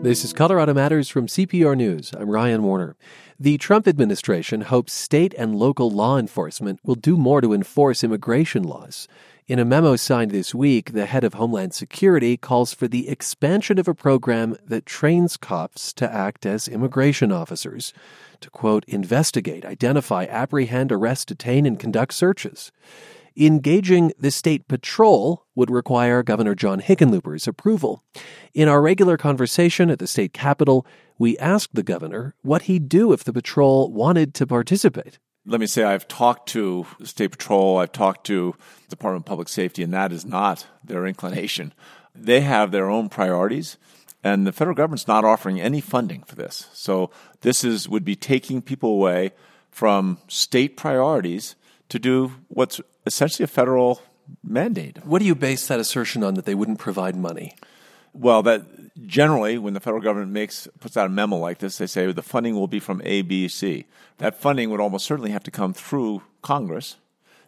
This is Colorado Matters from CPR News. I'm Ryan Warner. The Trump administration hopes state and local law enforcement will do more to enforce immigration laws. In a memo signed this week, the head of Homeland Security calls for the expansion of a program that trains cops to act as immigration officers, to quote, investigate, identify, apprehend, arrest, detain, and conduct searches. Engaging the state patrol would require Governor John Hickenlooper's approval. In our regular conversation at the state capitol, we asked the governor what he'd do if the patrol wanted to participate. Let me say I've talked to State Patrol, I've talked to the Department of Public Safety, and that is not their inclination. They have their own priorities, and the federal government's not offering any funding for this. So this is would be taking people away from state priorities to do what's essentially a federal mandate. What do you base that assertion on that they wouldn't provide money? Well, that generally, when the federal government makes puts out a memo like this, they say the funding will be from A, B, C. That funding would almost certainly have to come through Congress,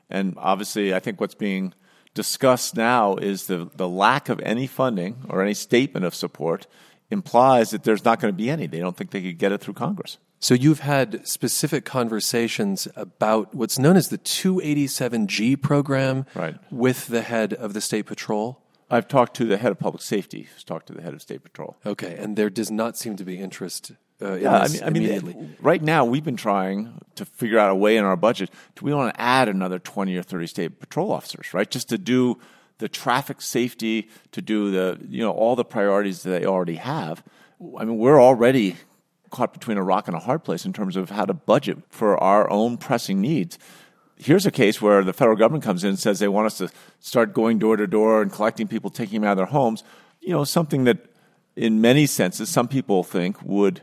and obviously, I think what's being discussed now is the the lack of any funding or any statement of support implies that there's not going to be any. They don't think they could get it through Congress. So you've had specific conversations about what's known as the 287G program right. with the head of the State Patrol? I've talked to the head of public safety, who's talked to the head of State Patrol. Okay, and there does not seem to be interest uh, yeah, I mean, I mean, right now we've been trying to figure out a way in our budget. Do we want to add another 20 or 30 state patrol officers, right? Just to do the traffic safety, to do the, you know, all the priorities that they already have. I mean, we're already caught between a rock and a hard place in terms of how to budget for our own pressing needs. Here's a case where the federal government comes in and says they want us to start going door to door and collecting people, taking them out of their homes. You know, something that in many senses some people think would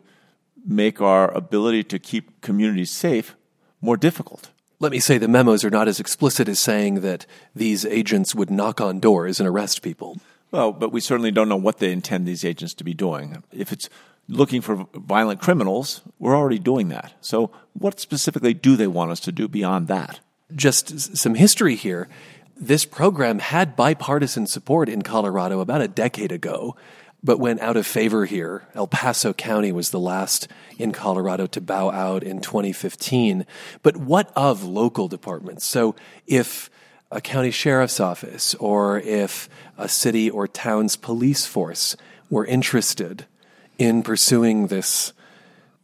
make our ability to keep communities safe more difficult. Let me say the memos are not as explicit as saying that these agents would knock on doors and arrest people. Well, but we certainly don't know what they intend these agents to be doing. If it's looking for violent criminals, we're already doing that. So, what specifically do they want us to do beyond that? Just some history here. This program had bipartisan support in Colorado about a decade ago, but went out of favor here. El Paso County was the last in Colorado to bow out in 2015. But what of local departments? So, if a county sheriff's office or if a city or town's police force were interested in pursuing this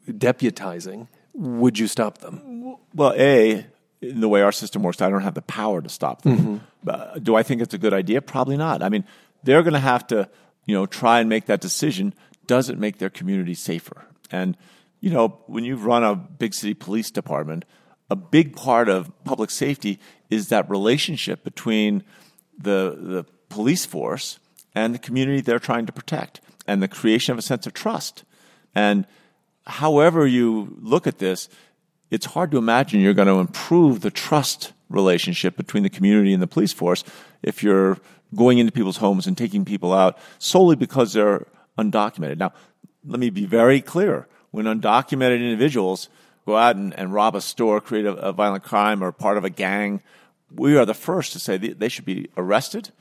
deputizing, would you stop them? Well, A, in the way our system works, I don't have the power to stop them. Mm-hmm. do I think it's a good idea? Probably not. I mean, they're going to have to, you know, try and make that decision. Does it make their community safer? And, you know, when you run a big city police department, a big part of public safety is that relationship between the, the police force and the community they're trying to protect and the creation of a sense of trust. And however you look at this, it's hard to imagine you're going to improve the trust relationship between the community and the police force if you're going into people's homes and taking people out solely because they're undocumented. Now, let me be very clear. When undocumented individuals go out and, and rob a store, create a, a, violent crime, or part of a gang, we are the first to say they should be arrested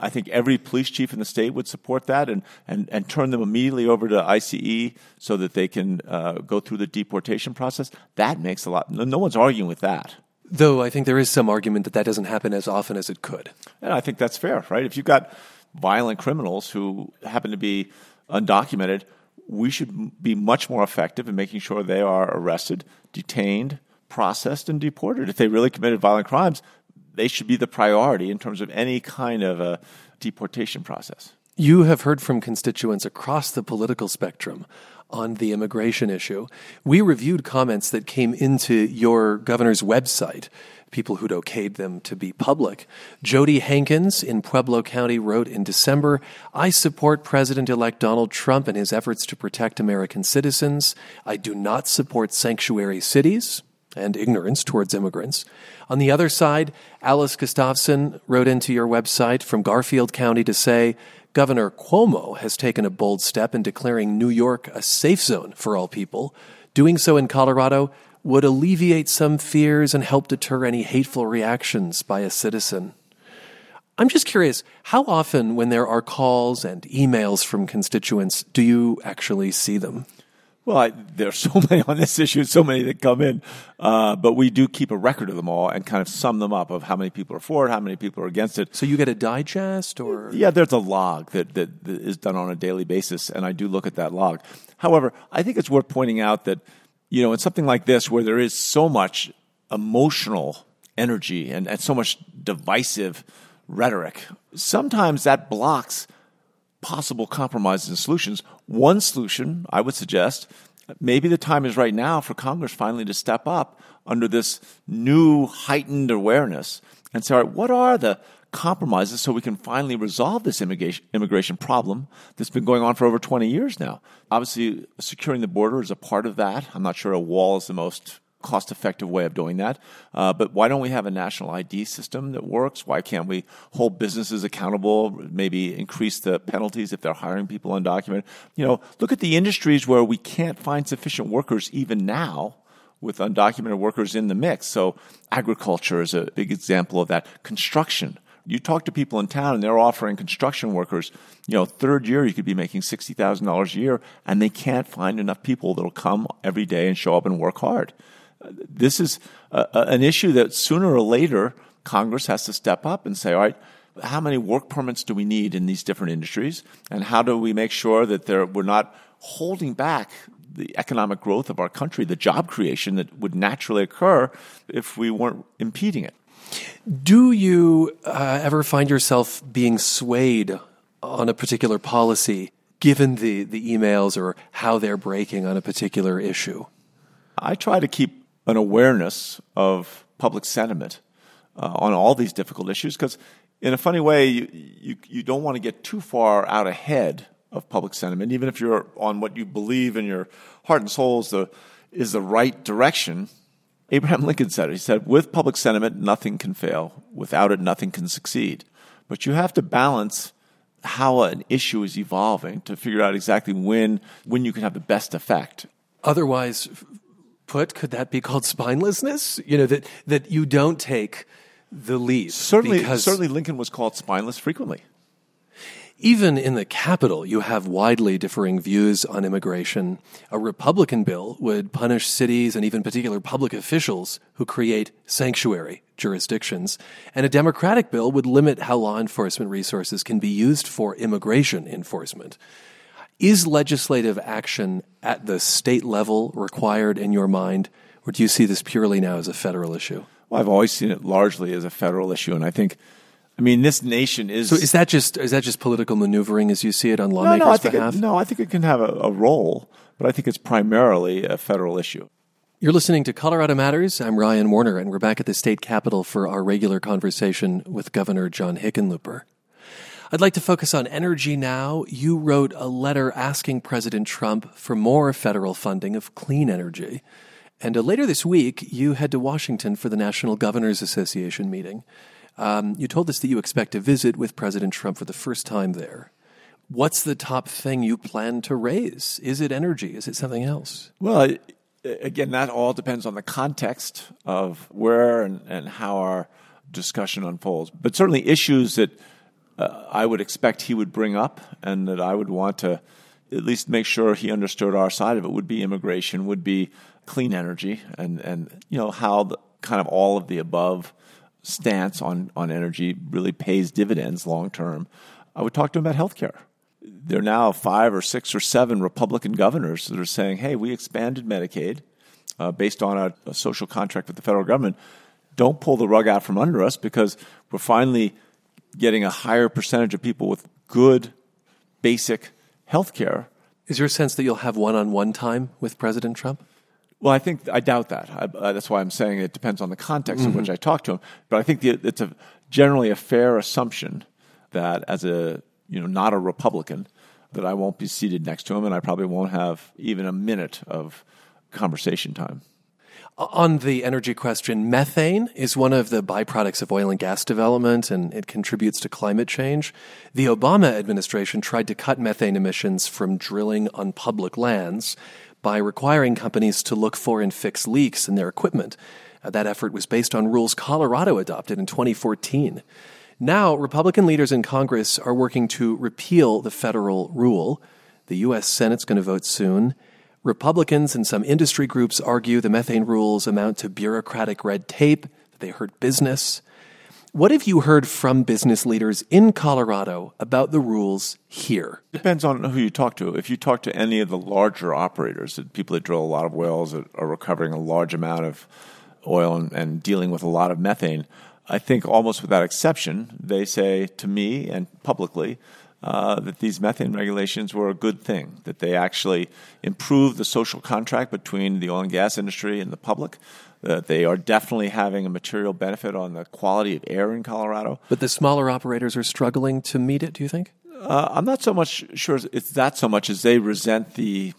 I think every police chief in the state would support that and, and, and turn them immediately over to ICE so that they can uh, go through the deportation process. That makes a lot. No one's arguing with that. Though I think there is some argument that that doesn't happen as often as it could. And I think that's fair, right? If you've got violent criminals who happen to be undocumented, we should be much more effective in making sure they are arrested, detained, processed, and deported. If they really committed violent crimes, they should be the priority in terms of any kind of a deportation process. You have heard from constituents across the political spectrum on the immigration issue. We reviewed comments that came into your governor's website, people who'd okayed them to be public. Jody Hankins in Pueblo County wrote in December I support President elect Donald Trump and his efforts to protect American citizens. I do not support sanctuary cities and ignorance towards immigrants. On the other side, Alice Gustafson wrote into your website from Garfield County to say, Governor Cuomo has taken a bold step in declaring New York a safe zone for all people. Doing so in Colorado would alleviate some fears and help deter any hateful reactions by a citizen. I'm just curious, how often, when there are calls and emails from constituents, do you actually see them? Well, I, there are so many on this issue, so many that come in, uh, but we do keep a record of them all and kind of sum them up of how many people are for it, how many people are against it. So you get a digest, or yeah, there's a log that, that, that is done on a daily basis, and I do look at that log. However, I think it's worth pointing out that you know in something like this where there is so much emotional energy and, and so much divisive rhetoric, sometimes that blocks possible compromises and solutions. One solution, I would suggest, maybe the time is right now for Congress finally to step up under this new heightened awareness and say, all right, what are the compromises so we can finally resolve this immigration, immigration problem that's been going on for over 20 years now? Obviously, securing the border is a part of that. I'm not sure a wall is the most cost effective way of doing that. Uh, but why don't we have a national ID system that works? Why can't we hold businesses accountable, maybe increase the penalties if they're hiring people undocumented? You know, look at the industries where we can't find sufficient workers even now with undocumented workers in the mix. So agriculture is a big example of that. Construction. You talk to people in town and they're offering construction workers, you know, third year you could be making $60,000 a year and they can't find enough people that'll come every day and show up and work hard this is a, a, an issue that sooner or later Congress has to step up and say, all right, how many work permits do we need in these different industries? And how do we make sure that we're not holding back the economic growth of our country, the job creation that would naturally occur if we weren't impeding it? Do you uh, ever find yourself being swayed on a particular policy given the, the emails or how they're breaking on a particular issue? I try to keep an awareness of public sentiment uh, on all these difficult issues because in a funny way you, you, you don't want to get too far out ahead of public sentiment even if you're on what you believe in your heart and soul is the, is the right direction. Abraham Lincoln said it. He said with public sentiment nothing can fail. Without it nothing can succeed. But you have to balance how an issue is evolving to figure out exactly when when you can have the best effect. Otherwise put, could that be called spinelessness? You know, that, that you don't take the lead. Certainly, certainly Lincoln was called spineless frequently. Even in the Capitol, you have widely differing views on immigration. A Republican bill would punish cities and even particular public officials who create sanctuary jurisdictions. And a Democratic bill would limit how law enforcement resources can be used for immigration enforcement. Is legislative action at the state level required in your mind, or do you see this purely now as a federal issue? Well, I've always seen it largely as a federal issue, and I think, I mean, this nation is. So is that just is that just political maneuvering as you see it on lawmakers' no, no, I think behalf? It, no, I think it can have a, a role, but I think it's primarily a federal issue. You're listening to Colorado Matters. I'm Ryan Warner, and we're back at the state capitol for our regular conversation with Governor John Hickenlooper. I'd like to focus on energy now. You wrote a letter asking President Trump for more federal funding of clean energy. And uh, later this week, you head to Washington for the National Governors Association meeting. Um, you told us that you expect to visit with President Trump for the first time there. What's the top thing you plan to raise? Is it energy? Is it something else? Well, again, that all depends on the context of where and, and how our discussion unfolds. But certainly issues that uh, I would expect he would bring up and that I would want to at least make sure he understood our side of it would be immigration, would be clean energy, and, and you know how the, kind of all of the above stance on, on energy really pays dividends long term. I would talk to him about healthcare. There are now five or six or seven Republican governors that are saying, hey, we expanded Medicaid uh, based on a, a social contract with the federal government. Don't pull the rug out from under us because we're finally – getting a higher percentage of people with good basic health care. Is your sense that you'll have one on one time with President Trump? Well, I think I doubt that. I, uh, that's why I'm saying it depends on the context mm-hmm. in which I talk to him. But I think the, it's a, generally a fair assumption that as a you know not a Republican, that I won't be seated next to him, and I probably won't have even a minute of conversation time. On the energy question, methane is one of the byproducts of oil and gas development, and it contributes to climate change. The Obama administration tried to cut methane emissions from drilling on public lands by requiring companies to look for and fix leaks in their equipment. Uh, that effort was based on rules Colorado adopted in 2014. Now, Republican leaders in Congress are working to repeal the federal rule. The U.S. Senate's going to vote soon. Republicans and some industry groups argue the methane rules amount to bureaucratic red tape, that they hurt business. What have you heard from business leaders in Colorado about the rules here? Depends on who you talk to. If you talk to any of the larger operators, the people that drill a lot of wells that are recovering a large amount of oil and, and dealing with a lot of methane, I think almost without exception, they say to me and publicly uh, that these methane regulations were a good thing, that they actually improve the social contract between the oil and gas industry and the public, that they are definitely having a material benefit on the quality of air in Colorado. But the smaller operators are struggling to meet it, do you think? Uh, I'm not so much sure it's that so much as they resent the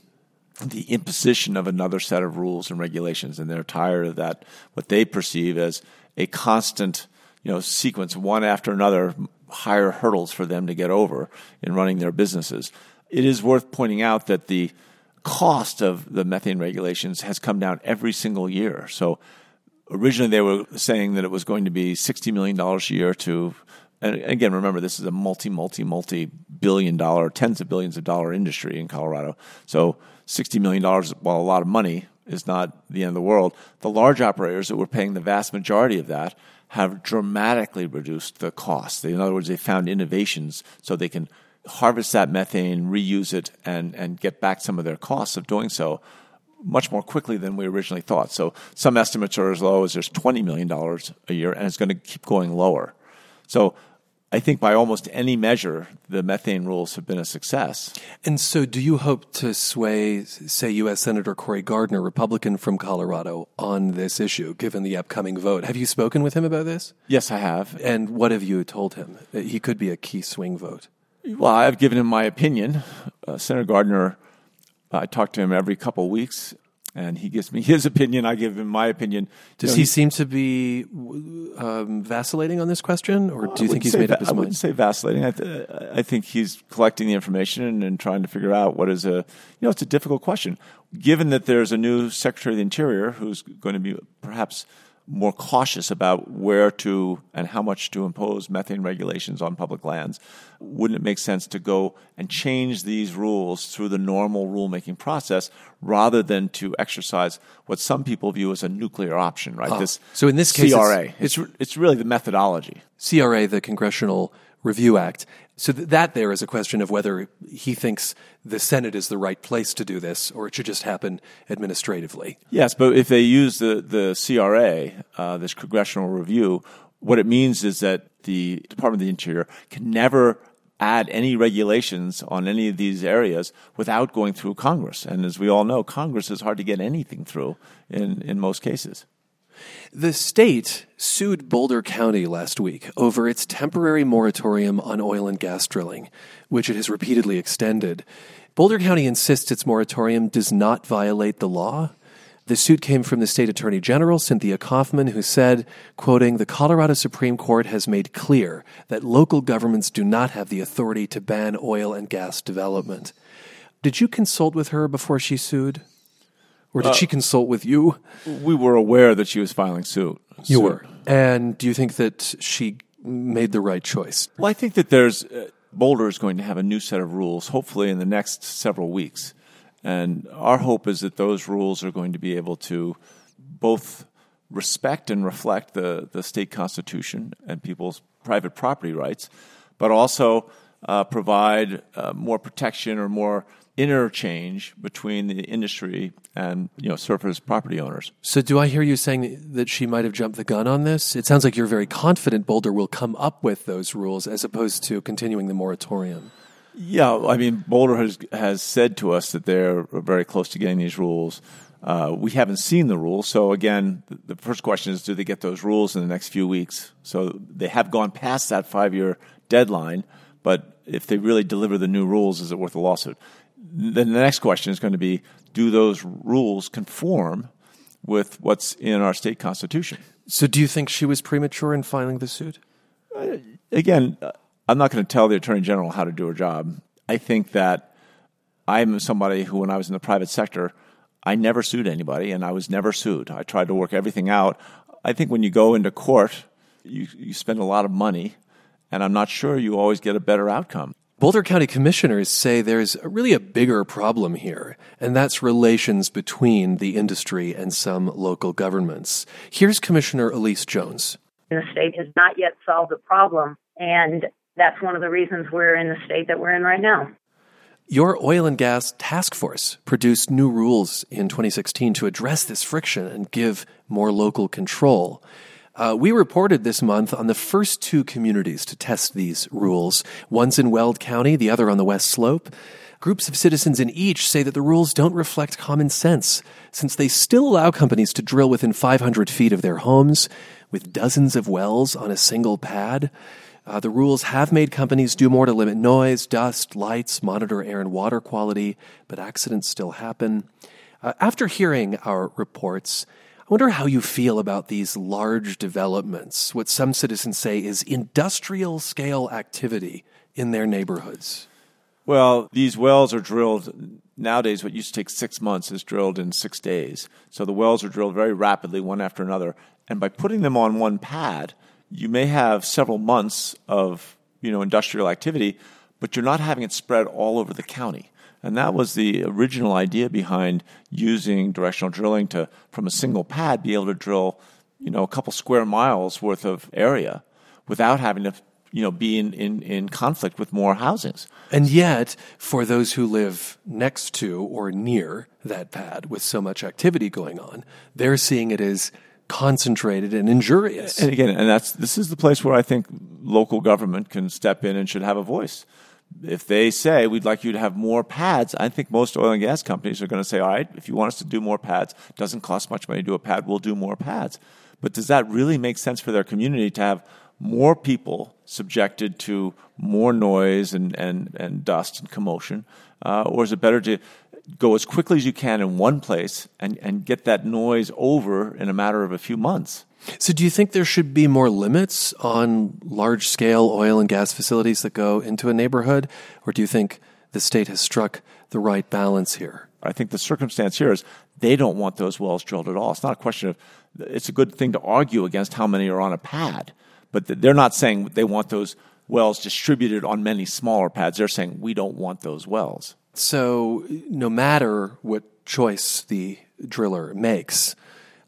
the imposition of another set of rules and regulations, and they're tired of that what they perceive as a constant, you know, sequence one after another, higher hurdles for them to get over in running their businesses. It is worth pointing out that the cost of the methane regulations has come down every single year. So originally they were saying that it was going to be $60 million a year to, and again, remember, this is a multi, multi, multi billion dollar, tens of billions of dollar industry in Colorado. So $60 million, while a lot of money, is not the end of the world. The large operators that were paying the vast majority of that have dramatically reduced the cost. In other words, they found innovations so they can harvest that methane, reuse it, and, and get back some of their costs of doing so much more quickly than we originally thought. So some estimates are as low as there's $20 million a year, and it's going to keep going lower. So I think by almost any measure, the methane rules have been a success. And so, do you hope to sway, say, U.S. Senator Cory Gardner, Republican from Colorado, on this issue, given the upcoming vote? Have you spoken with him about this? Yes, I have. And what have you told him? He could be a key swing vote. Well, I've given him my opinion. Uh, Senator Gardner, I talk to him every couple of weeks, and he gives me his opinion. I give him my opinion. Does you know, he seem to be um, vacillating on this question, or do you think he's made up his mind? I wouldn't say vacillating. I, th- I, think he's collecting the information and, and, trying to figure out what is a you know it's a difficult question. Given that there's a new Secretary of the Interior who's going to be perhaps more cautious about where to and how much to impose methane regulations on public lands. Wouldn't it make sense to go and change these rules through the normal rulemaking process rather than to exercise what some people view as a nuclear option, right? Oh. This so in this case, CRA. It's, it's, it's really the methodology. CRA, the Congressional Review Act. So th- that there is a question of whether he thinks the Senate is the right place to do this, or it should just happen administratively. Yes, but if they use the the CRA, uh, this congressional review, what it means is that the Department of the Interior can never add any regulations on any of these areas without going through Congress. And as we all know, Congress is hard to get anything through in, in most cases. The state sued Boulder County last week over its temporary moratorium on oil and gas drilling, which it has repeatedly extended. Boulder County insists its moratorium does not violate the law. The suit came from the state attorney general, Cynthia Coffman, who said, quoting, the Colorado Supreme Court has made clear that local governments do not have the authority to ban oil and gas development. Did you consult with her before she sued? Or did uh, she consult with you? We were aware that she was filing suit. You were. And do you think that she made the right choice? Well, I think that there's uh, Boulder is going to have a new set of rules, hopefully in the next several weeks. And our hope is that those rules are going to be able to both respect and reflect the, the state constitution and people's private property rights, but also uh, provide uh, more protection or more interchange between the industry and you know surface property owners. So do I hear you saying that she might have jumped the gun on this? It sounds like you're very confident Boulder will come up with those rules as opposed to continuing the moratorium. Yeah, I mean Boulder has has said to us that they're very close to getting these rules. Uh, we haven't seen the rules, so again, the first question is: Do they get those rules in the next few weeks? So they have gone past that five-year deadline, but if they really deliver the new rules, is it worth a lawsuit? Then the next question is going to be do those rules conform with what's in our state constitution? So, do you think she was premature in filing the suit? Uh, again, uh, I'm not going to tell the attorney general how to do her job. I think that I'm somebody who, when I was in the private sector, I never sued anybody and I was never sued. I tried to work everything out. I think when you go into court, you, you spend a lot of money and I'm not sure you always get a better outcome. Boulder County commissioners say there's really a bigger problem here, and that's relations between the industry and some local governments. Here's Commissioner Elise Jones. The state has not yet solved the problem, and that's one of the reasons we're in the state that we're in right now. Your oil and gas task force produced new rules in 2016 to address this friction and give more local control. Uh, we reported this month on the first two communities to test these rules. One's in Weld County, the other on the West Slope. Groups of citizens in each say that the rules don't reflect common sense, since they still allow companies to drill within 500 feet of their homes, with dozens of wells on a single pad. Uh, the rules have made companies do more to limit noise, dust, lights, monitor air and water quality, but accidents still happen. Uh, after hearing our reports, wonder how you feel about these large developments, what some citizens say is industrial scale activity in their neighborhoods. Well, these wells are drilled nowadays. What used to take six months is drilled in six days. So the wells are drilled very rapidly, one after another. And by putting them on one pad, you may have several months of you know industrial activity, but you're not having it spread all over the county. And that was the original idea behind using directional drilling to from a single pad be able to drill you know a couple square miles worth of area without having to you know be in, in, in conflict with more housings. And yet, for those who live next to or near that pad with so much activity going on, they're seeing it as concentrated and injurious. And again, and that's this is the place where I think local government can step in and should have a voice. If they say we'd like you to have more pads, I think most oil and gas companies are going to say, "All right, if you want us to do more pads, doesn't cost much money to do a pad, we'll do more pads." But does that really make sense for their community to have more people subjected to more noise and, and, and dust and commotion? Uh, or is it better to go as quickly as you can in one place and, and get that noise over in a matter of a few months. So, do you think there should be more limits on large scale oil and gas facilities that go into a neighborhood? Or do you think the state has struck the right balance here? I think the circumstance here is they don't want those wells drilled at all. It's not a question of, it's a good thing to argue against how many are on a pad, but they're not saying they want those wells distributed on many smaller pads. They're saying we don't want those wells. So, no matter what choice the driller makes,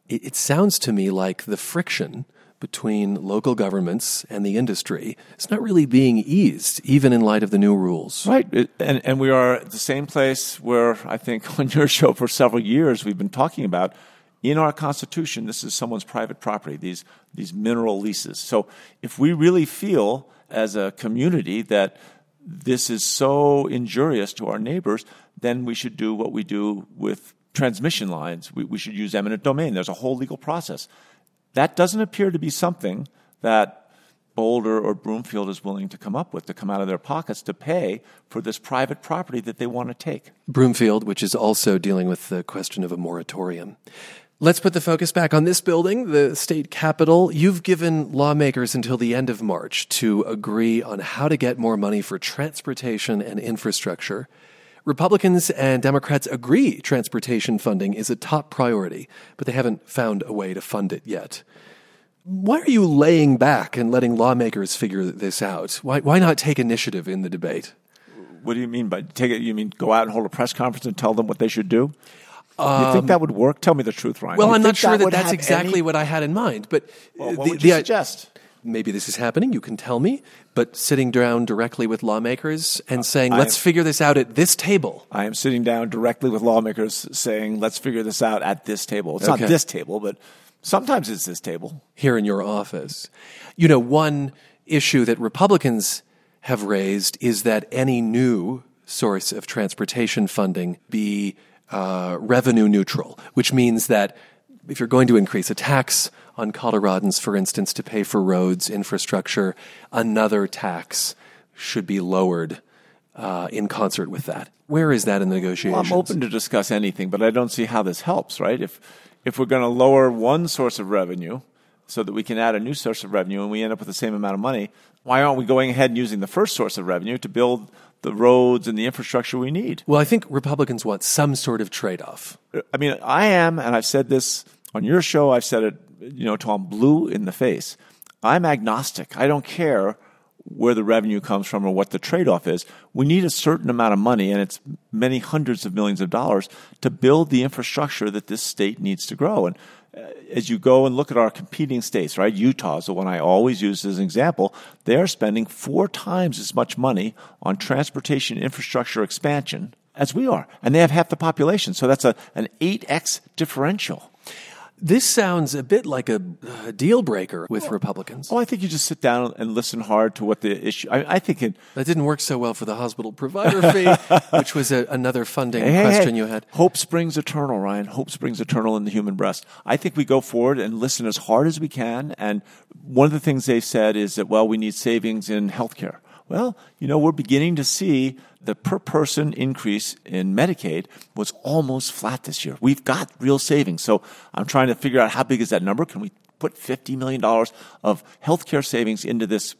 it, it, sounds to me like the friction between local governments and the industry is not really being eased, even in light of the new rules. Right. And, and we are at the same place where I think on your show for several years we've been talking about in our Constitution, this is someone's private property, these, these mineral leases. So if we really feel as a community that this is so injurious to our neighbors, then we should do what we do with transmission lines. We, we should use eminent domain. There's a whole legal process. That doesn't appear to be something that Boulder or Broomfield is willing to come up with to come out of their pockets to pay for this private property that they want to take. Broomfield, which is also dealing with the question of a moratorium. Let's put the focus back on this building, the state capitol. You've given lawmakers until the end of March to agree on how to get more money for transportation and infrastructure. Republicans and Democrats agree transportation funding is a top priority, but they haven't found a way to fund it yet. Why are you laying back and letting lawmakers figure this out? Why, why not take initiative in the debate? What do you mean by take it? You mean go out and hold a press conference and tell them what they should do? Um, you think that would work? Tell me the truth, Ryan. Well, you I'm not sure that, that that's exactly any... what I had in mind. But well, what the, would you the, suggest? Maybe this is happening. You can tell me. But sitting down directly with lawmakers and uh, saying, "Let's am, figure this out at this table." I am sitting down directly with lawmakers, saying, "Let's figure this out at this table." It's okay. not this table, but sometimes it's this table here in your office. You know, one issue that Republicans have raised is that any new source of transportation funding be uh, revenue neutral, which means that if you're going to increase a tax on Coloradans, for instance, to pay for roads, infrastructure, another tax should be lowered uh, in concert with that. Where is that in the negotiations? Well, I'm open to discuss anything, but I don't see how this helps, right? If, if we're going to lower one source of revenue so that we can add a new source of revenue and we end up with the same amount of money, why aren't we going ahead and using the first source of revenue to build the roads and the infrastructure we need. Well, I think Republicans want some sort of trade off. I mean, I am, and I've said this on your show, I've said it, you know, till I'm blue in the face. I'm agnostic. I don't care where the revenue comes from or what the trade off is. We need a certain amount of money, and it's many hundreds of millions of dollars to build the infrastructure that this state needs to grow. And uh, as you go and look at our competing states, right? Utah is the one I always use as an example. They are spending four times as much money on transportation infrastructure expansion as we are, and they have half the population. So that's a, an 8x differential. This sounds a bit like a, a deal breaker with Republicans. Oh, I think you just sit down and listen hard to what the issue. I, I think it, that didn't work so well for the hospital provider fee, which was a, another funding hey, question hey, you had. Hope springs eternal, Ryan. Hope springs eternal in the human breast. I think we go forward and listen as hard as we can. And one of the things they said is that well, we need savings in healthcare. Well, you know, we're beginning to see the per person increase in Medicaid was almost flat this year. We've got real savings. So I'm trying to figure out how big is that number? Can we put $50 million of healthcare savings into this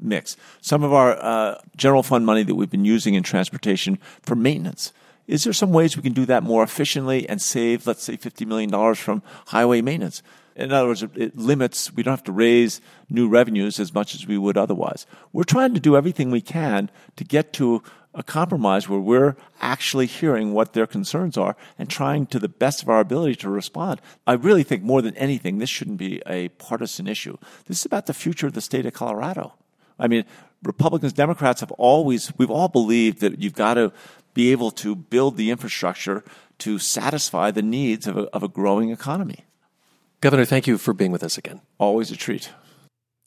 mix? Some of our uh, general fund money that we've been using in transportation for maintenance. Is there some ways we can do that more efficiently and save, let's say, $50 million from highway maintenance? In other words, it limits, we don't have to raise new revenues as much as we would otherwise. We're trying to do everything we can to get to a compromise where we're actually hearing what their concerns are and trying to the best of our ability to respond. I really think more than anything, this shouldn't be a partisan issue. This is about the future of the state of Colorado. I mean, Republicans, Democrats have always, we've all believed that you've got to be able to build the infrastructure to satisfy the needs of a, of a growing economy. Governor, thank you for being with us again. Always a treat.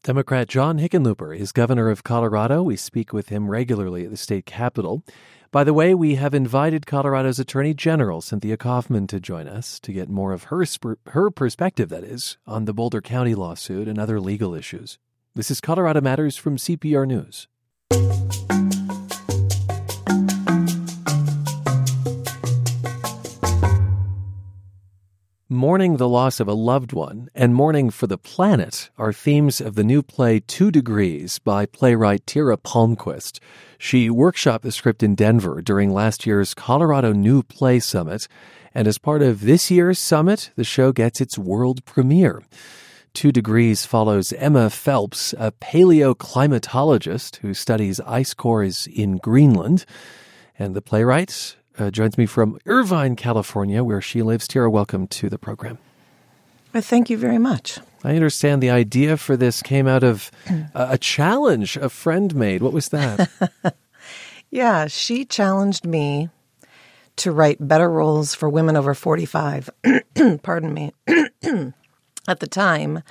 Democrat John Hickenlooper is governor of Colorado. We speak with him regularly at the state capitol. By the way, we have invited Colorado's Attorney General, Cynthia Coffman to join us to get more of her, her perspective, that is, on the Boulder County lawsuit and other legal issues. This is Colorado Matters from CPR News. Mourning the loss of a loved one and mourning for the planet are themes of the new play Two Degrees by playwright Tira Palmquist. She workshopped the script in Denver during last year's Colorado New Play Summit, and as part of this year's summit, the show gets its world premiere. Two Degrees follows Emma Phelps, a paleoclimatologist who studies ice cores in Greenland. And the playwright, uh, joins me from Irvine, California, where she lives. Tira, welcome to the program. Well, thank you very much. I understand the idea for this came out of a challenge a friend made. What was that? yeah, she challenged me to write better roles for women over 45. Pardon me. At the time,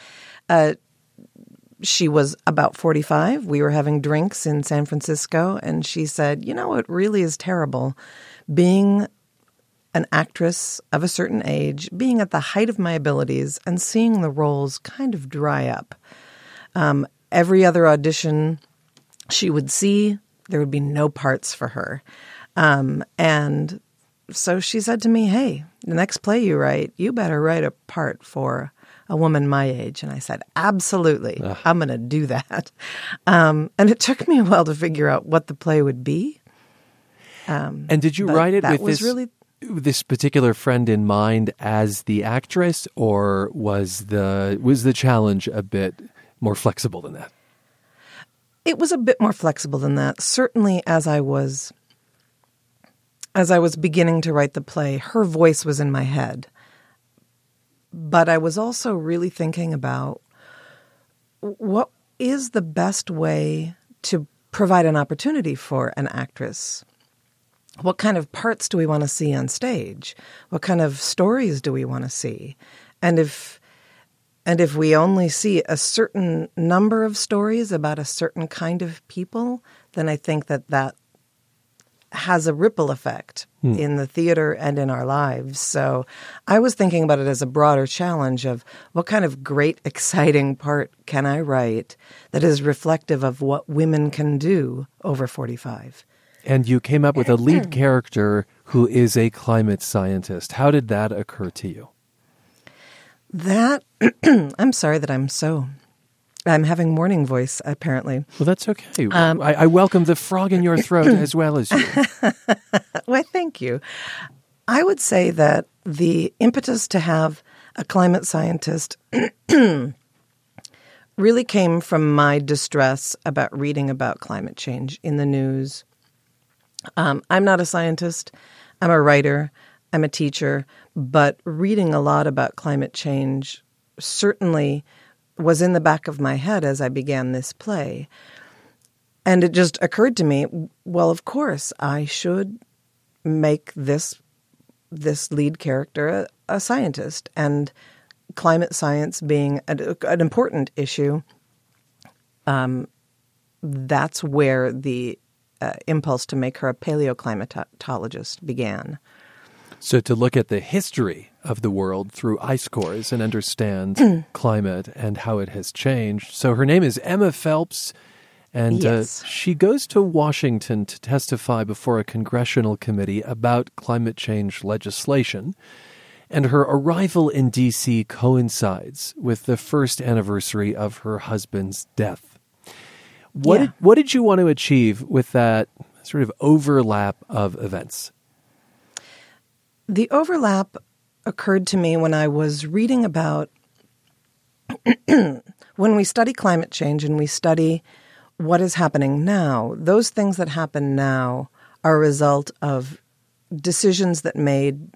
uh, she was about 45. We were having drinks in San Francisco, and she said, You know, it really is terrible being an actress of a certain age, being at the height of my abilities, and seeing the roles kind of dry up. Um, every other audition she would see, there would be no parts for her. Um, and so she said to me, Hey, the next play you write, you better write a part for a woman my age. And I said, Absolutely, Ugh. I'm going to do that. Um, and it took me a while to figure out what the play would be. Um, and did you write it with this, really... this particular friend in mind as the actress, or was the was the challenge a bit more flexible than that? It was a bit more flexible than that. Certainly, as I was as I was beginning to write the play, her voice was in my head. But I was also really thinking about what is the best way to provide an opportunity for an actress what kind of parts do we want to see on stage? What kind of stories do we want to see? And if and if we only see a certain number of stories about a certain kind of people, then I think that that has a ripple effect hmm. in the theater and in our lives. So I was thinking about it as a broader challenge of what kind of great, exciting part can I write that is reflective of what women can do over 45? And you came up with a lead character who is a climate scientist. How did that occur to you? That, I'm sorry that I'm so. I'm having morning voice, apparently. Well, that's okay. Um, I, I, welcome the frog in your throat as well as you. Why, thank you. I would say that the impetus to have a climate scientist really came from my distress about reading about climate change in the news. Um, I'm not a scientist, I'm a writer, I'm a teacher, but reading a lot about climate change certainly was in the back of my head as I began this play. And it just occurred to me, well, of course, I should make this this lead character a, a scientist and climate science being a, an important issue. Um, that's where the uh, impulse to make her a paleoclimatologist began. So, to look at the history of the world through ice cores and understand climate and how it has changed. So, her name is Emma Phelps, and uh, Yes. uh, she goes to Washington to testify before a congressional committee about climate change legislation. And her arrival in D.C. coincides with the first anniversary of her husband's death. What, Yeah. did, what did you want to achieve with that sort of overlap of events? The overlap occurred to me when I was reading about when we study climate change and we study what is happening now, those things that happen now are a result of decisions that made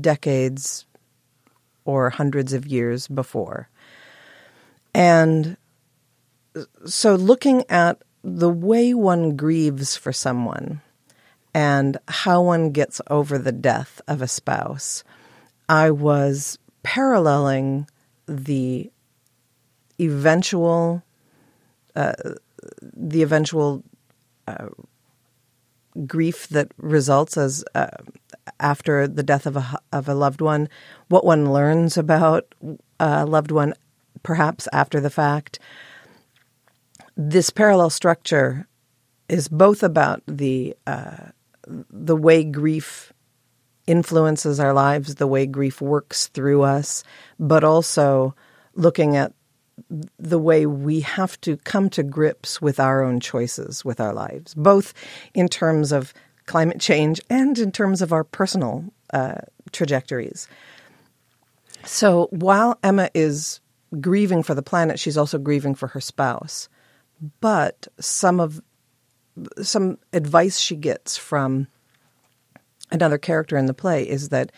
decades or hundreds of years before. And so looking at the way one grieves for someone and how one gets over the death of a spouse, I was paralleling the eventual uh, the eventual uh, grief that results as uh, after the death of a of a loved one, what one learns about a loved one, perhaps after the fact. This parallel structure is both about the uh, the way grief influences our lives, the way grief works through us, but also looking at the way we have to come to grips with our own choices with our lives, both in terms of climate change and in terms of our personal uh, trajectories. So while Emma is grieving for the planet, she's also grieving for her spouse. But some of some advice she gets from another character in the play is that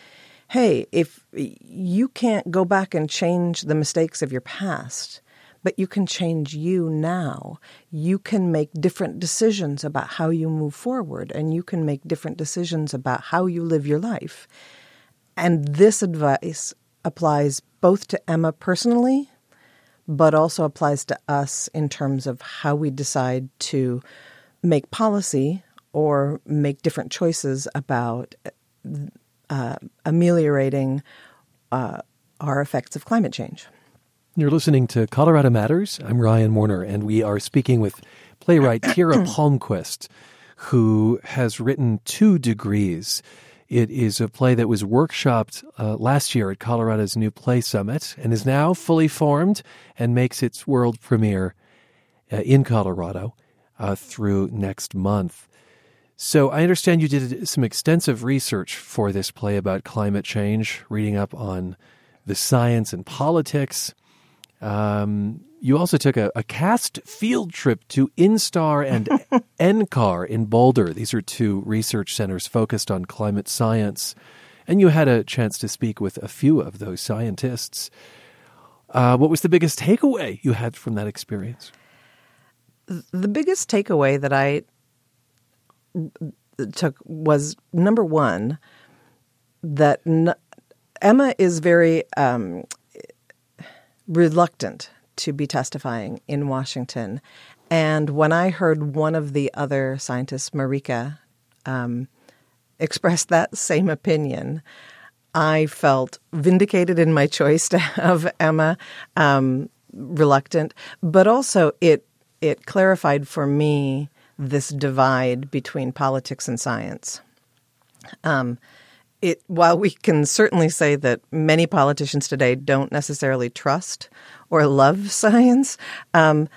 hey, if you can't go back and change the mistakes of your past, but you can change you now. You can make different decisions about how you move forward, and you can make different decisions about how you live your life. And this advice applies both to Emma personally, but also applies to us in terms of how we decide to make policy or make different choices about uh, ameliorating uh, our effects of climate change. You're listening to Colorado Matters. I'm Ryan Warner, and we are speaking with playwright Tira Palmquist, who has written Two Degrees. It is a play that was workshopped uh, last year at Colorado's New Play Summit and is now fully formed and makes its world premiere uh, in Colorado uh, through next month. So I understand you did some extensive research for this play about climate change, reading up on the science and politics. Um, you also took a, a cast field trip to INSTAAR and NCAR in Boulder. These are two research centers focused on climate science. And you had a chance to speak with a few of those scientists. Uh, what was the biggest takeaway you had from that experience? The biggest takeaway that I took was number one that n- Emma is very um, reluctant to be testifying in Washington. And when I heard one of the other scientists, Marika, um, express that same opinion, I felt vindicated in my choice to have Emma um, reluctant, but also it it clarified for me this divide between politics and science. Um, it while we can certainly say that many politicians today don't necessarily trust or love science, um,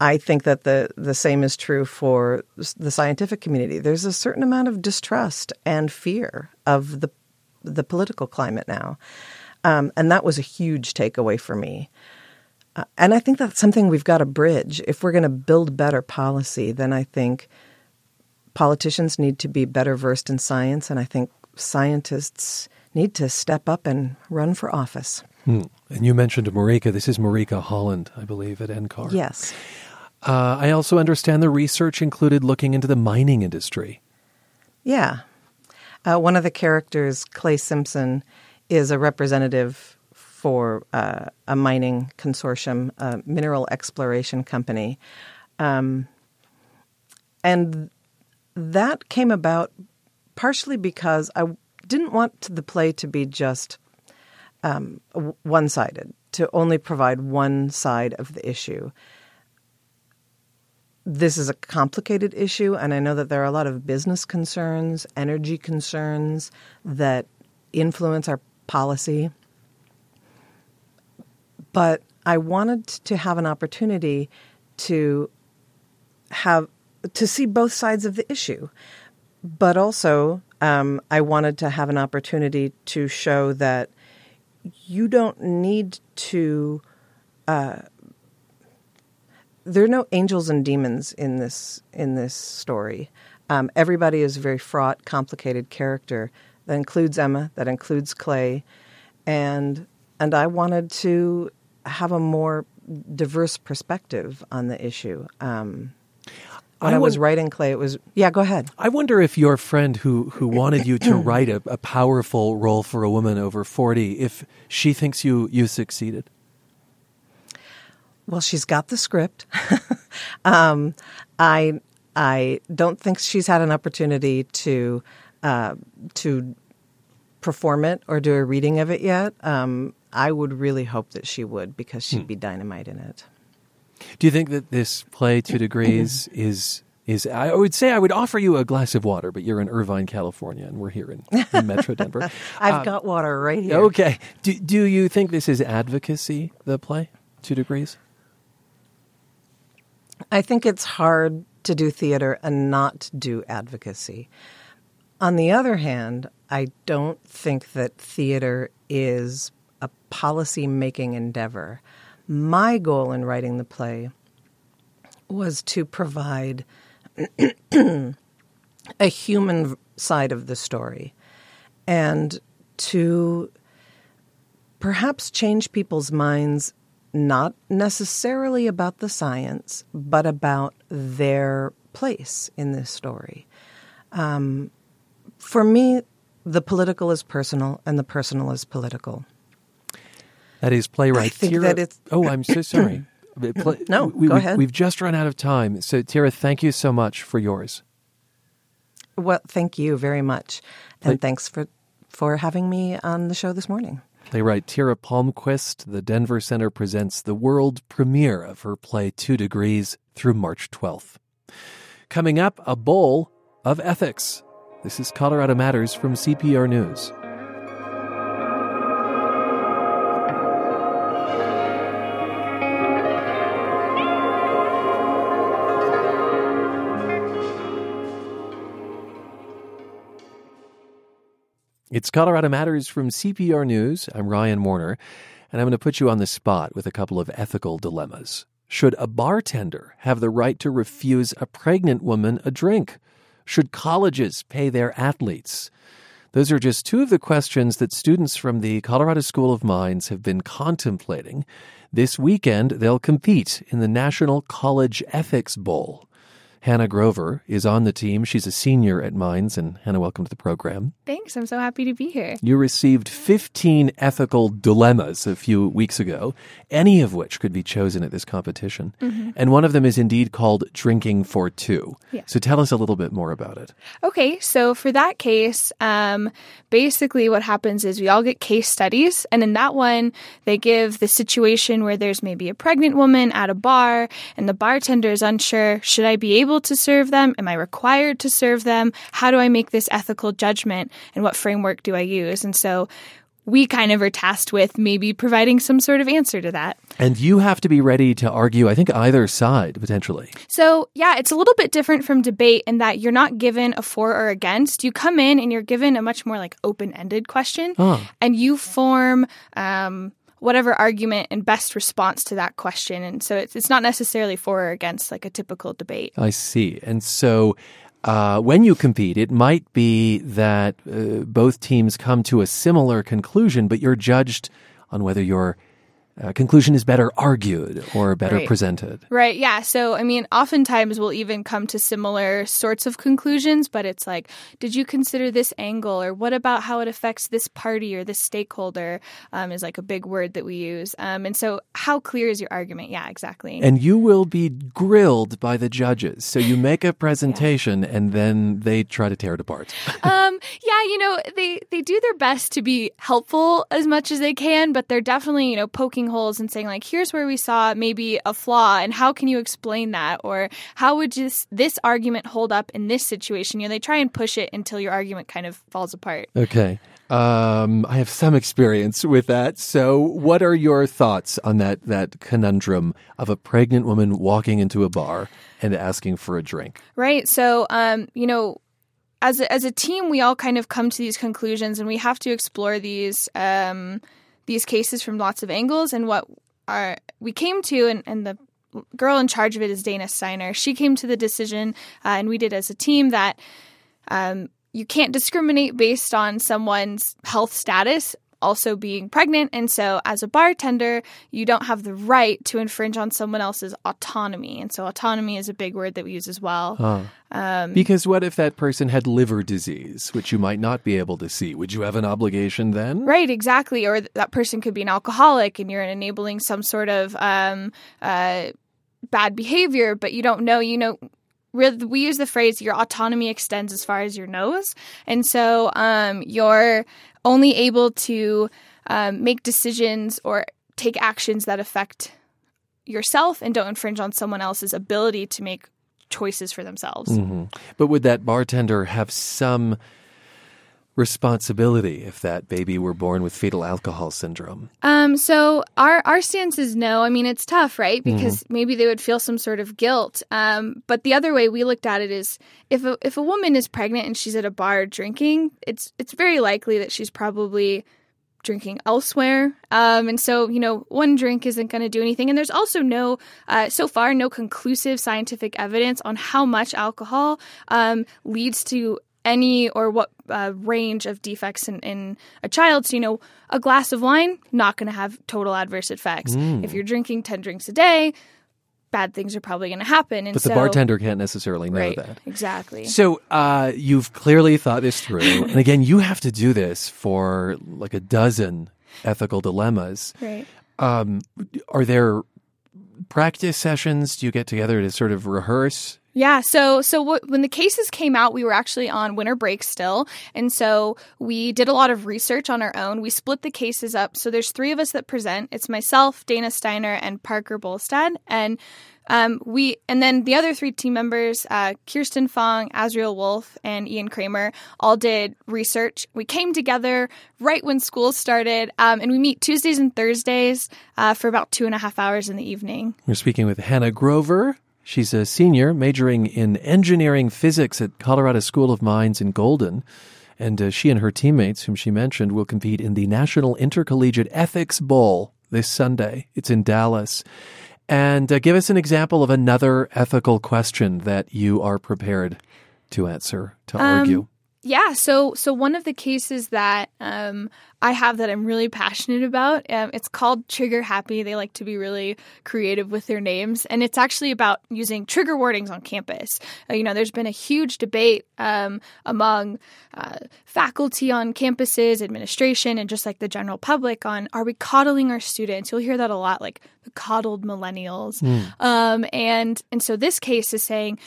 I think that the the same is true for the scientific community. There's a certain amount of distrust and fear of the the political climate now, um, and that was a huge takeaway for me. Uh, and I think that's something we've got to bridge. If we're going to build better policy, then I think politicians need to be better versed in science, and I think scientists need to step up and run for office. Hmm. And you mentioned Marika. This is Marika Holland, I believe, at NCAR. Yes. Uh, I also understand the research included looking into the mining industry. Yeah. Uh, one of the characters, Clay Simpson, is a representative for uh, a mining consortium, a mineral exploration company. Um, and that came about partially because I didn't want the play to be just um, one sided, to only provide one side of the issue. This is a complicated issue, and I know that there are a lot of business concerns, energy concerns that influence our policy. But I wanted to have an opportunity to have to see both sides of the issue, but also um, I wanted to have an opportunity to show that you don't need to. Uh, there are no angels and demons in this in this story. Um, everybody is a very fraught, complicated character. That includes Emma. That includes Clay, and and I wanted to have a more diverse perspective on the issue. Um, when I, I was writing Clay, it was yeah. Go ahead. I wonder if your friend who who wanted you to write a, a, powerful role for a woman over forty, if she thinks you you succeeded. Well, she's got the script. um, I I don't think she's had an opportunity to uh, to perform it or do a reading of it yet. Um, I would really hope that she would because she'd hmm. be dynamite in it. Do you think that this play, Two Degrees, is is I would say I would offer you a glass of water, but you're in Irvine, California, and we're here in, in Metro Denver. I've um, got water right here. Okay. Do do you think this is advocacy? The play, Two Degrees. I think it's hard to do theater and not do advocacy. On the other hand, I don't think that theater is a policy making endeavor. My goal in writing the play was to provide a human side of the story and to perhaps change people's minds not necessarily about the science, but about their place in this story. Um, for me, the political is personal and the personal is political. That is playwright. I think Tira, that it's. Oh, I'm so sorry. No, we, go we, ahead. We've just run out of time. So, Tira, thank you so much for yours. Well, thank you very much, and Play- thanks for for having me on the show this morning. Playwright Tira Palmquist, the Denver Center presents the world premiere of her play Two Degrees through March 12th. Coming up, a bowl of ethics. This is Colorado Matters from CPR News. It's Colorado Matters from CPR News. I'm Ryan Warner, and I'm going to put you on the spot with a couple of ethical dilemmas. Should a bartender have the right to refuse a pregnant woman a drink? Should colleges pay their athletes? Those are just two of the questions that students from the Colorado School of Mines have been contemplating. This weekend, they'll compete in the National College Ethics Bowl. Hannah Grover is on the team. She's a senior at Mines. And Hannah, welcome to the program. Thanks. I'm so happy to be here. You received 15 ethical dilemmas a few weeks ago, any of which could be chosen at this competition. Mm-hmm. And one of them is indeed called Drinking for Two. Yeah. So tell us a little bit more about it. Okay. So for that case, um, basically what happens is we all get case studies. And in that one, they give the situation where there's maybe a pregnant woman at a bar and the bartender is unsure should I be able able to serve them? Am I required to serve them? How do I make this ethical judgment? And what framework do I use? And so we kind of are tasked with maybe providing some sort of answer to that. And you have to be ready to argue, I think, either side potentially. So, yeah, it's a little bit different from debate in that you're not given a for or against. You come in and you're given a much more like open ended question, oh. and you form um, whatever argument and best response to that question. And so it's, it's not necessarily for or against like a typical debate. I see. And so uh, when you compete, it might be that uh, both teams come to a similar conclusion, but you're judged on whether your uh, conclusion is better argued or better Right. presented. Right. Yeah. So, I mean, oftentimes we'll even come to similar sorts of conclusions, but it's like, did you consider this angle, or what about how it affects this party or this stakeholder? Um, is like a big word that we use. Um, and so, how clear is your argument? Yeah, exactly. And you will be grilled by the judges. So you make a presentation and then they try to tear it apart. um, yeah, you know, they they do their best to be helpful as much as they can, but they're definitely you know poking holes and saying like, here's where we saw maybe a flaw, and how can you explain that, or how would this this argument hold up in this situation? You know, they try and push it until your argument kind of falls apart. Okay. Um, I have some experience with that. So, what are your thoughts on that that conundrum of a pregnant woman walking into a bar and asking for a drink? Right. So, um, you know, as a, as a team, we all kind of come to these conclusions, and we have to explore these um, these cases from lots of angles. And what our we came to, and, and the girl in charge of it is Dana Steiner. She came to the decision, uh, and we did as a team that um, you can't discriminate based on someone's health status. Also, being pregnant. And so, as a bartender, you don't have the right to infringe on someone else's autonomy. And so, autonomy is a big word that we use as well. Um, Because what if that person had liver disease, which you might not be able to see? Would you have an obligation then? Right, exactly. Or th- that person could be an alcoholic and you're enabling some sort of um, uh, bad behavior, but you don't know. You know, we use the phrase your autonomy extends as far as your nose. And so um, you're only able to um, make decisions or take actions that affect yourself and don't infringe on someone else's ability to make choices for themselves. Mhm. But would that bartender have some responsibility if that baby were born with fetal alcohol syndrome? Um, so our our stance is no. I mean, it's tough, right? Because maybe they would feel some sort of guilt. Um, but the other way we looked at it is if a, if a woman is pregnant and she's at a bar drinking, it's it's very likely that she's probably drinking elsewhere. Um, and so, you know, one drink isn't going to do anything. And there's also no, uh, so far, no conclusive scientific evidence on how much alcohol um, leads to any or what uh, range of defects in, in a child. So, you know, a glass of wine, not going to have total adverse effects. If you're drinking 10 drinks a day, bad things are probably going to happen. And But so, the bartender can't necessarily know right, that. exactly. So uh, you've clearly thought this through, and again, you have to do this for like a dozen ethical dilemmas. Right. Um, are there practice sessions? Do you get together to sort of rehearse? Yeah, so so what, when the cases came out, we were actually on winter break still, and so we did a lot of research on our own. We split the cases up. So there's three of us that present. It's myself, Dana Steiner, and Parker Bolstad, and um, we and then the other three team members, uh, Kirsten Fong, Azriel Wolf, and Ian Kramer, all did research. We came together right when school started, um, and we meet Tuesdays and Thursdays uh, for about two and a half hours in the evening. We're speaking with Hannah Grover. She's a senior majoring in engineering physics at Colorado School of Mines in Golden. And uh, she and her teammates, whom she mentioned, will compete in the National Intercollegiate Ethics Bowl this Sunday. It's in Dallas. And uh, give us an example of another ethical question that you are prepared to answer, to argue. Yeah, so so one of the cases that um, I have that I'm really passionate about, um, it's called Trigger Happy. They like to be really creative with their names, and it's actually about using trigger warnings on campus. Uh, you know, there's been a huge debate um, among uh, faculty on campuses, administration, and just like the general public on are we coddling our students? You'll hear that a lot, like the coddled millennials, um, and and so this case is saying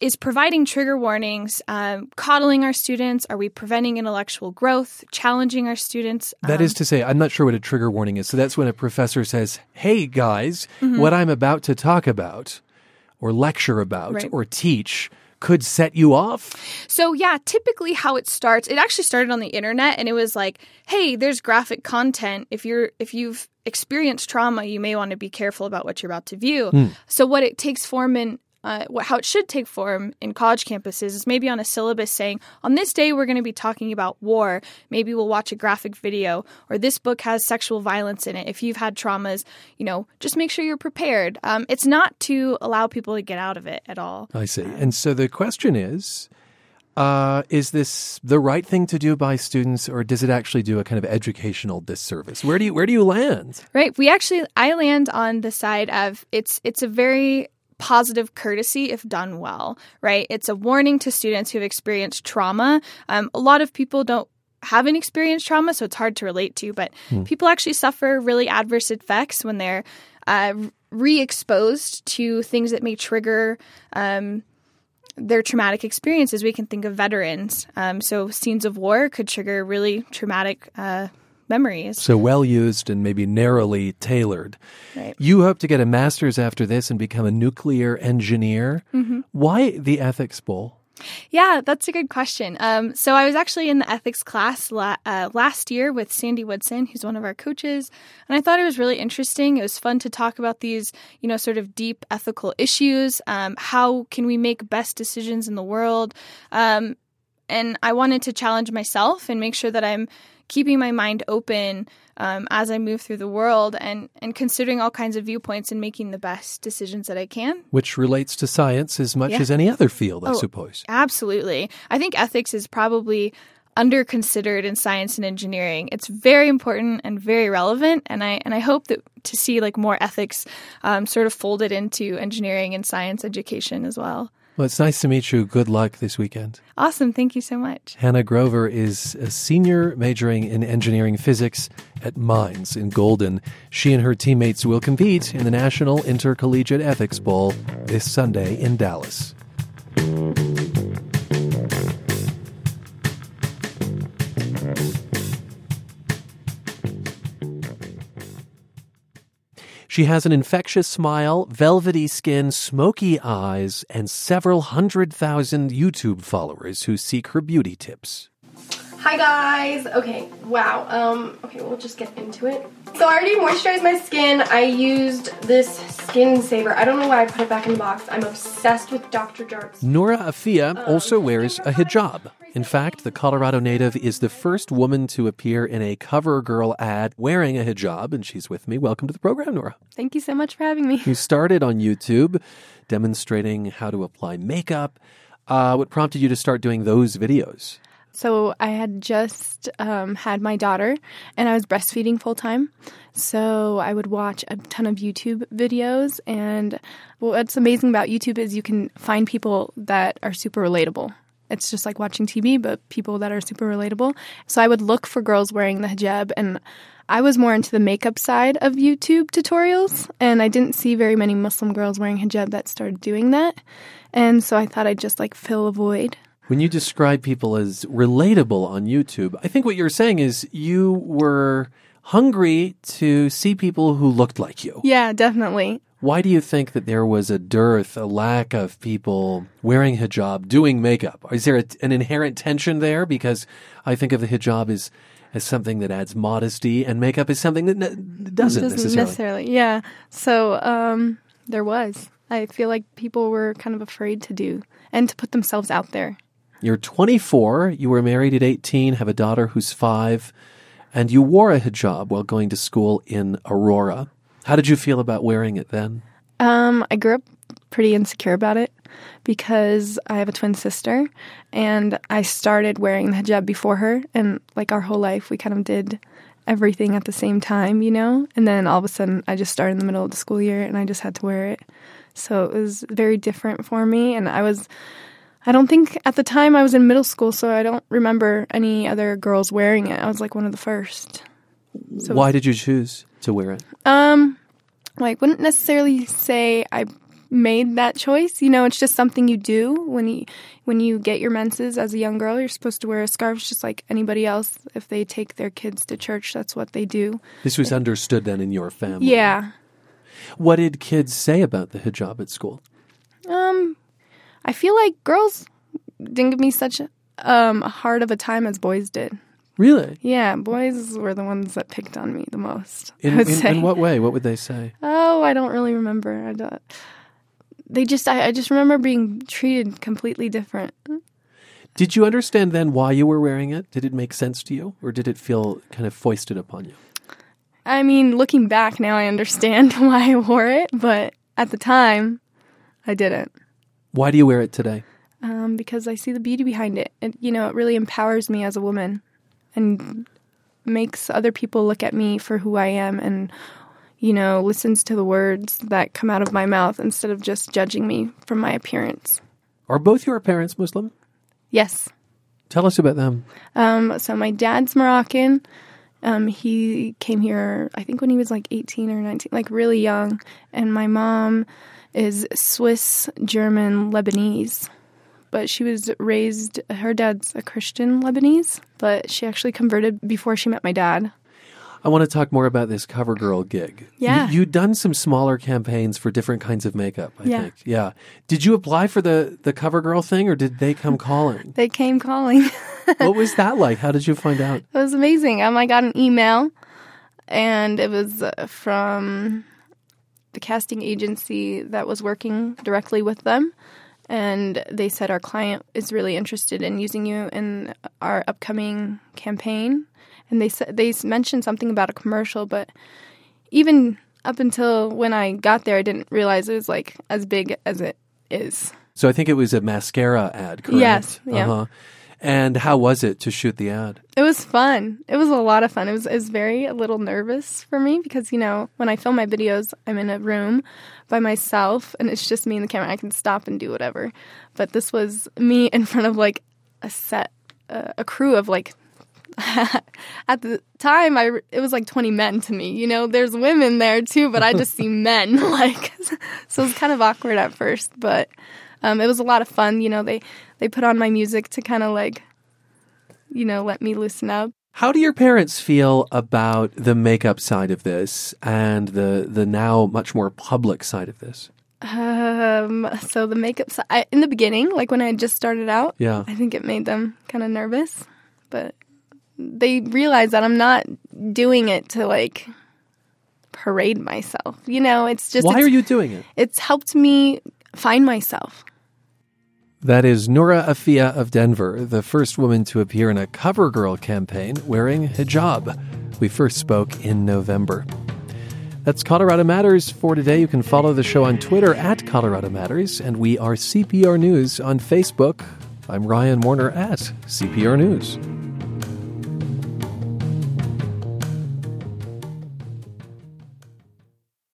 is providing trigger warnings, um, coddling our students? Are we preventing intellectual growth, challenging our students? That Um, is to say, I'm not sure what a trigger warning is. So that's when a professor says, Hey guys, what I'm about to talk about, or lecture about, Right. or teach could set you off. So yeah, typically how it starts, it actually started on the internet and it was like, hey, there's graphic content. If you're if you've experienced trauma, you may want to be careful about what you're about to view. So what it takes form in uh, how it should take form in college campuses is maybe on a syllabus saying, on this day, we're going to be talking about war. Maybe we'll watch a graphic video, or this book has sexual violence in it. If you've had traumas, you know, just make sure you're prepared. Um, it's not to allow people to get out of it at all. I see. And so the question is uh, is this the right thing to do by students, or does it actually do a kind of educational disservice? Where do you where do you land? Right. We actually I land on the side of it's it's a very positive courtesy if done well. Right. It's a warning to students who have experienced trauma. Um, a lot of people don't haven't experienced trauma, so it's hard to relate to. But hmm. people actually suffer really adverse effects when they're uh, re-exposed to things that may trigger. Um, their traumatic experiences. We can think of veterans. Um, so scenes of war could trigger really traumatic uh, memories. So well used and maybe narrowly tailored. Right. You hope to get a master's after this and become a nuclear engineer. Mm-hmm. Why the Ethics Bowl? Yeah, that's a good question. Um, so I was actually in the ethics class la- uh, last year with Sandy Woodson, who's one of our coaches, and I thought it was really interesting. It was fun to talk about these, you know, sort of deep ethical issues. Um, how can we make best decisions in the world? Um, and I wanted to challenge myself and make sure that I'm keeping my mind open um, as I move through the world and, and considering all kinds of viewpoints and making the best decisions that I can. Which relates to science as much yeah. as any other field, I oh, suppose. Absolutely. I think ethics is probably under considered in science and engineering. It's very important and very relevant, and I and I hope that to see like more ethics um, sort of folded into engineering and science education as well. Well, it's nice to meet you. Good luck this weekend. Awesome. Thank you so much. Hannah Grover is a senior majoring in engineering physics at Mines in Golden. She and her teammates will compete in the National Intercollegiate Ethics Bowl this Sunday in Dallas. She has an infectious smile, velvety skin, smoky eyes, and several hundred thousand YouTube followers who seek her beauty tips. Hi guys. Okay, wow. Um, okay, we'll just get into it. So I already moisturized my skin. I used this Skin Saver. I don't know why I put it back in the box. I'm obsessed with Dr. Jart's. Nura Afia um, also wears a hijab. In fact, the Colorado native is the first woman to appear in a CoverGirl ad wearing a hijab, and she's with me. Welcome to the program, Nura. Thank you so much for having me. You started on YouTube demonstrating how to apply makeup. Uh, what prompted you to start doing those videos? So I had just um, had my daughter and I was breastfeeding full time. So I would watch a ton of YouTube videos. And what's amazing about YouTube is you can find people that are super relatable. It's just like watching TV, but people that are super relatable. So I would look for girls wearing the hijab, and I was more into the makeup side of YouTube tutorials, and I didn't see very many Muslim girls wearing hijab that started doing that. And so I thought I'd just like fill a void. When you describe people as relatable on YouTube, I think what you're saying is you were hungry to see people who looked like you. Yeah, definitely. Why do you think that there was a dearth, a lack of people wearing hijab, doing makeup? Is there a, an inherent tension there? Because I think of the hijab as as something that adds modesty, and makeup is something that doesn't, doesn't necessarily. necessarily. Yeah. So um, there was. I feel like people were kind of afraid to do and to put themselves out there. You're 24. You were married at 18. Have a daughter who's five, and you wore a hijab while going to school in Aurora. How did you feel about wearing it then? Um, I grew up pretty insecure about it because I have a twin sister and I started wearing the hijab before her and like our whole life we kind of did everything at the same time, you know? And then all of a sudden I just started in the middle of the school year and I just had to wear it. So it was very different for me and I was I don't think at the time I was in middle school so I don't remember any other girls wearing it. I was like one of the first. So Why did you choose to wear it? Um, like wouldn't necessarily say I made that choice. You know, it's just something you do when you when you get your menses as a young girl. You're supposed to wear a scarf just like anybody else. If they take their kids to church, that's what they do. This was understood then in your family. Yeah. What did kids say about the hijab at school? Um, I feel like girls didn't give me such um, a hard of a time as boys did. Really? Yeah, boys were the ones that picked on me the most. In, in, in what way? What would they say? Oh, I don't really remember. I don't. they just I, I just remember being treated completely different. Did you understand then why you were wearing it? Did it make sense to you, or did it feel kind of foisted upon you? I mean, looking back now, I understand why I wore it, but at the time, I didn't. Why do you wear it today? Um, because I see the beauty behind it. it. You know, it really empowers me as a woman, and makes other people look at me for who I am, and you know, listens to the words that come out of my mouth instead of just judging me from my appearance. Are both your parents Muslim? Yes. Tell us about them. Um, so my dad's Moroccan. Um, he came here, I think, when he was like 18 or 19, like really young. And my mom is Swiss, German, Lebanese. But she was raised, her dad's a Christian Lebanese, but she actually converted before she met my dad. I want to talk more about this CoverGirl gig. Yeah. You, had done some smaller campaigns for different kinds of makeup, I Yeah. think. Yeah. Did you apply for the, the CoverGirl thing or did they come calling? They came calling. what was that like? How did you find out? It was amazing. Um, I got an email, and it was uh, from the casting agency that was working directly with them. And they said our client is really interested in using you in our upcoming campaign. And they said they mentioned something about a commercial, but even up until when I got there, I didn't realize it was like as big as it is. So I think it was a mascara ad, correct? Yes, yeah. Uh-huh. And how was it to shoot the ad? It was fun. It was a lot of fun. It was, it was very a little nervous for me because you know when I film my videos, I'm in a room by myself and it's just me and the camera. I can stop and do whatever. But this was me in front of like a set, uh, a crew of like. at the time, I it was like twenty men to me. You know, there's women there too, but I just see men. Like, so it was kind of awkward at first, but um, it was a lot of fun. You know, they they put on my music to kind of like you know, let me loosen up. How do your parents feel about the makeup side of this and the the now much more public side of this? Um, so the makeup side I, in the beginning, like when I just started out, Yeah. I think it made them kind of nervous, but they realize that I'm not doing it to like parade myself. You know, it's just Why it's, are you doing it? It's helped me find myself. That is Nura Afia of Denver, the first woman to appear in a CoverGirl campaign wearing hijab. We first spoke in November. That's Colorado Matters for today. You can follow the show on Twitter at Colorado Matters, and we are CPR News on Facebook. I'm Ryan Warner at CPR News.